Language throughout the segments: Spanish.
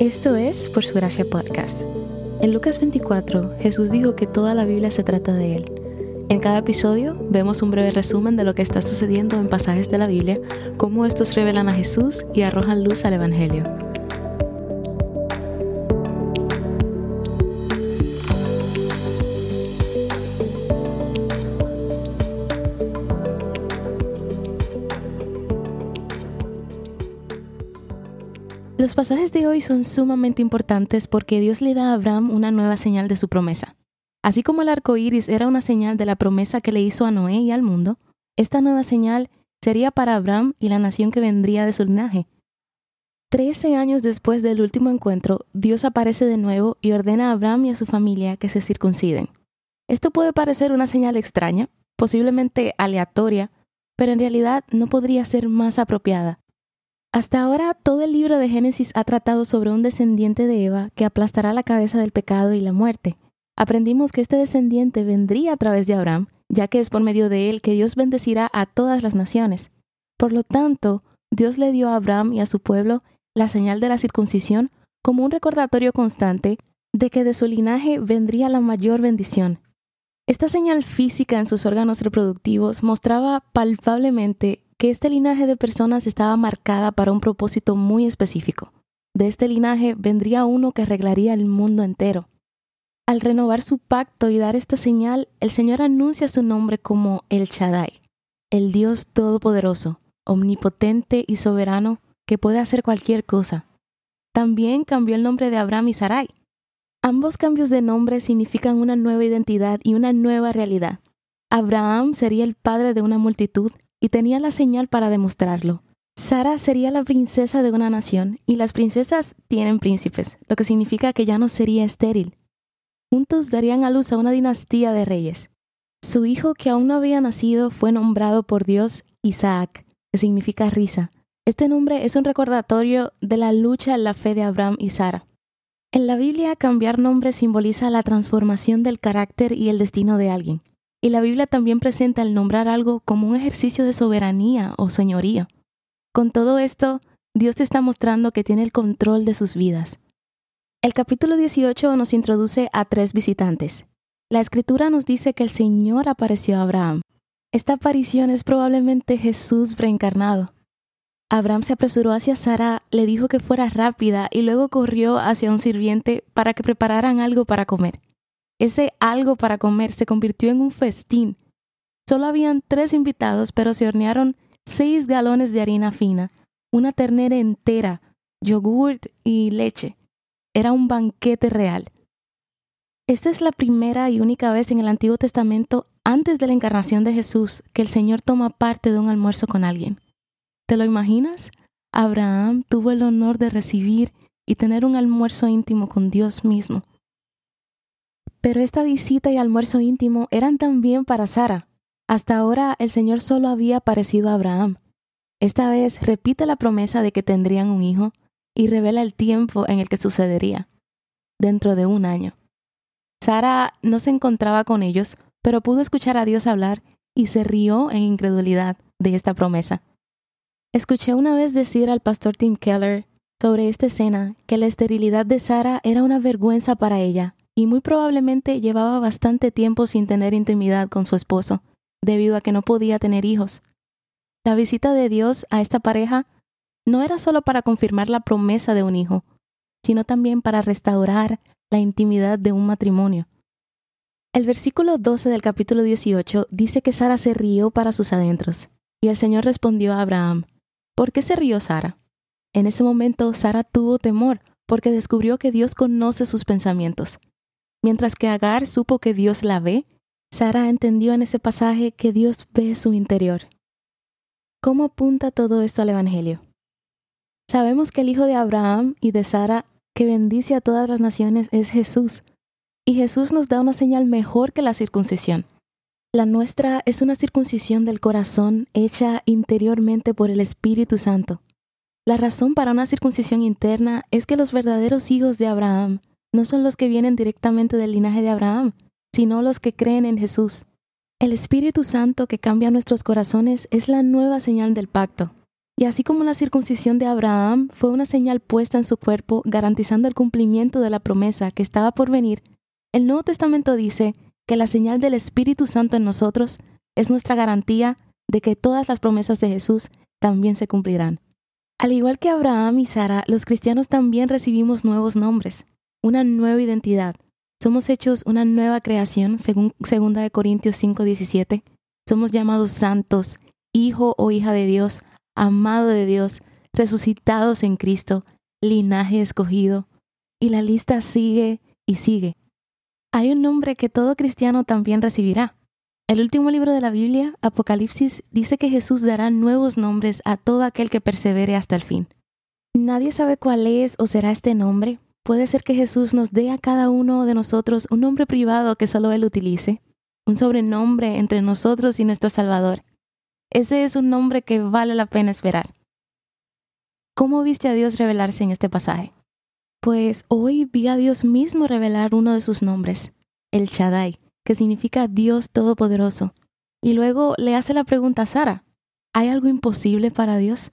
Esto es Por Su Gracia Podcast. En Lucas 24, Jesús dijo que toda la Biblia se trata de Él. En cada episodio vemos un breve resumen de lo que está sucediendo en pasajes de la Biblia, cómo estos revelan a Jesús y arrojan luz al Evangelio. Los pasajes de hoy son sumamente importantes porque Dios le da a Abraham una nueva señal de su promesa. Así como el arco iris era una señal de la promesa que le hizo a Noé y al mundo, esta nueva señal sería para Abraham y la nación que vendría de su linaje. Trece años después del último encuentro, Dios aparece de nuevo y ordena a Abraham y a su familia que se circunciden. Esto puede parecer una señal extraña, posiblemente aleatoria, pero en realidad no podría ser más apropiada, hasta ahora todo el libro de Génesis ha tratado sobre un descendiente de Eva que aplastará la cabeza del pecado y la muerte. Aprendimos que este descendiente vendría a través de Abraham, ya que es por medio de él que Dios bendecirá a todas las naciones. Por lo tanto, Dios le dio a Abraham y a su pueblo la señal de la circuncisión como un recordatorio constante de que de su linaje vendría la mayor bendición. Esta señal física en sus órganos reproductivos mostraba palpablemente que este linaje de personas estaba marcada para un propósito muy específico. De este linaje vendría uno que arreglaría el mundo entero. Al renovar su pacto y dar esta señal, el Señor anuncia su nombre como El Shaddai, el Dios Todopoderoso, omnipotente y soberano que puede hacer cualquier cosa. También cambió el nombre de Abraham y Sarai. Ambos cambios de nombre significan una nueva identidad y una nueva realidad. Abraham sería el padre de una multitud y tenía la señal para demostrarlo. Sara sería la princesa de una nación y las princesas tienen príncipes, lo que significa que ya no sería estéril. Juntos darían a luz a una dinastía de reyes. Su hijo que aún no había nacido fue nombrado por Dios Isaac, que significa risa. Este nombre es un recordatorio de la lucha en la fe de Abraham y Sara. En la Biblia cambiar nombre simboliza la transformación del carácter y el destino de alguien. Y la Biblia también presenta el nombrar algo como un ejercicio de soberanía o señoría. Con todo esto, Dios te está mostrando que tiene el control de sus vidas. El capítulo 18 nos introduce a tres visitantes. La escritura nos dice que el Señor apareció a Abraham. Esta aparición es probablemente Jesús reencarnado. Abraham se apresuró hacia Sara, le dijo que fuera rápida y luego corrió hacia un sirviente para que prepararan algo para comer. Ese algo para comer se convirtió en un festín. Solo habían tres invitados, pero se hornearon seis galones de harina fina, una ternera entera, yogurt y leche. Era un banquete real. Esta es la primera y única vez en el Antiguo Testamento, antes de la encarnación de Jesús, que el Señor toma parte de un almuerzo con alguien. ¿Te lo imaginas? Abraham tuvo el honor de recibir y tener un almuerzo íntimo con Dios mismo. Pero esta visita y almuerzo íntimo eran también para Sara. Hasta ahora el Señor solo había aparecido a Abraham. Esta vez repite la promesa de que tendrían un hijo y revela el tiempo en el que sucedería, dentro de un año. Sara no se encontraba con ellos, pero pudo escuchar a Dios hablar y se rió en incredulidad de esta promesa. Escuché una vez decir al pastor Tim Keller sobre esta escena que la esterilidad de Sara era una vergüenza para ella y muy probablemente llevaba bastante tiempo sin tener intimidad con su esposo, debido a que no podía tener hijos. La visita de Dios a esta pareja no era solo para confirmar la promesa de un hijo, sino también para restaurar la intimidad de un matrimonio. El versículo 12 del capítulo 18 dice que Sara se rió para sus adentros, y el Señor respondió a Abraham, ¿por qué se rió Sara? En ese momento Sara tuvo temor, porque descubrió que Dios conoce sus pensamientos. Mientras que Agar supo que Dios la ve, Sara entendió en ese pasaje que Dios ve su interior. ¿Cómo apunta todo esto al Evangelio? Sabemos que el hijo de Abraham y de Sara, que bendice a todas las naciones, es Jesús. Y Jesús nos da una señal mejor que la circuncisión. La nuestra es una circuncisión del corazón hecha interiormente por el Espíritu Santo. La razón para una circuncisión interna es que los verdaderos hijos de Abraham no son los que vienen directamente del linaje de Abraham, sino los que creen en Jesús. El Espíritu Santo que cambia nuestros corazones es la nueva señal del pacto, Y así como la circuncisión de Abraham fue una señal puesta en su cuerpo garantizando el cumplimiento de la promesa que estaba por venir, el Nuevo Testamento dice que la señal del Espíritu Santo en nosotros es nuestra garantía de que todas las promesas de Jesús también se cumplirán. Al igual que Abraham y Sara, los cristianos también recibimos nuevos nombres, una nueva identidad. Somos hechos una nueva creación, según 2 Corintios 5:17. Somos llamados santos, hijo o hija de Dios, amado de Dios, resucitados en Cristo, linaje escogido. Y la lista sigue y sigue. Hay un nombre que todo cristiano también recibirá. El último libro de la Biblia, Apocalipsis, dice que Jesús dará nuevos nombres a todo aquel que persevere hasta el fin. Nadie sabe cuál es o será este nombre. Puede ser que Jesús nos dé a cada uno de nosotros un nombre privado que solo Él utilice, un sobrenombre entre nosotros y nuestro Salvador. Ese es un nombre que vale la pena esperar. ¿Cómo viste a Dios revelarse en este pasaje? Pues hoy vi a Dios mismo revelar uno de sus nombres, el Shaddai que significa Dios Todopoderoso. Y luego le hace la pregunta a Sara, ¿hay algo imposible para Dios?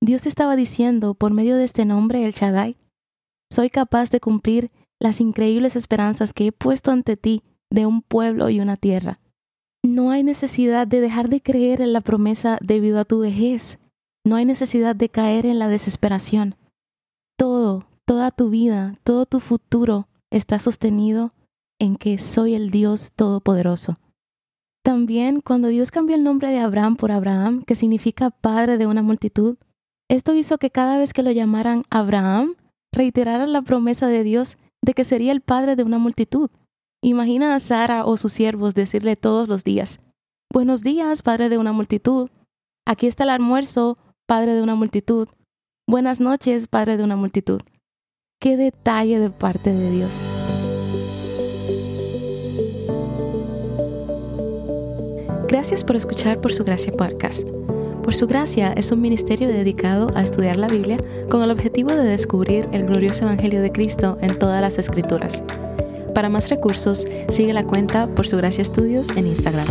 Dios estaba diciendo por medio de este nombre, el Shaddai, soy capaz de cumplir las increíbles esperanzas que he puesto ante ti de un pueblo y una tierra. No hay necesidad de dejar de creer en la promesa debido a tu vejez. No hay necesidad de caer en la desesperación. Todo, toda tu vida, todo tu futuro está sostenido en que soy el Dios Todopoderoso. También cuando Dios cambió el nombre de Abraham por Abraham, que significa padre de una multitud, esto hizo que cada vez que lo llamaran Abraham, reiteraran la promesa de Dios de que sería el padre de una multitud. Imagina a Sara o sus siervos decirle todos los días, Buenos días, padre de una multitud. Aquí está el almuerzo, padre de una multitud. Buenas noches, padre de una multitud. Qué detalle de parte de Dios. Gracias por escuchar Por Su Gracia Podcast. Por Su Gracia es un ministerio dedicado a estudiar la Biblia con el objetivo de descubrir el glorioso Evangelio de Cristo en todas las Escrituras. Para más recursos, sigue la cuenta Por Su Gracia Estudios en Instagram.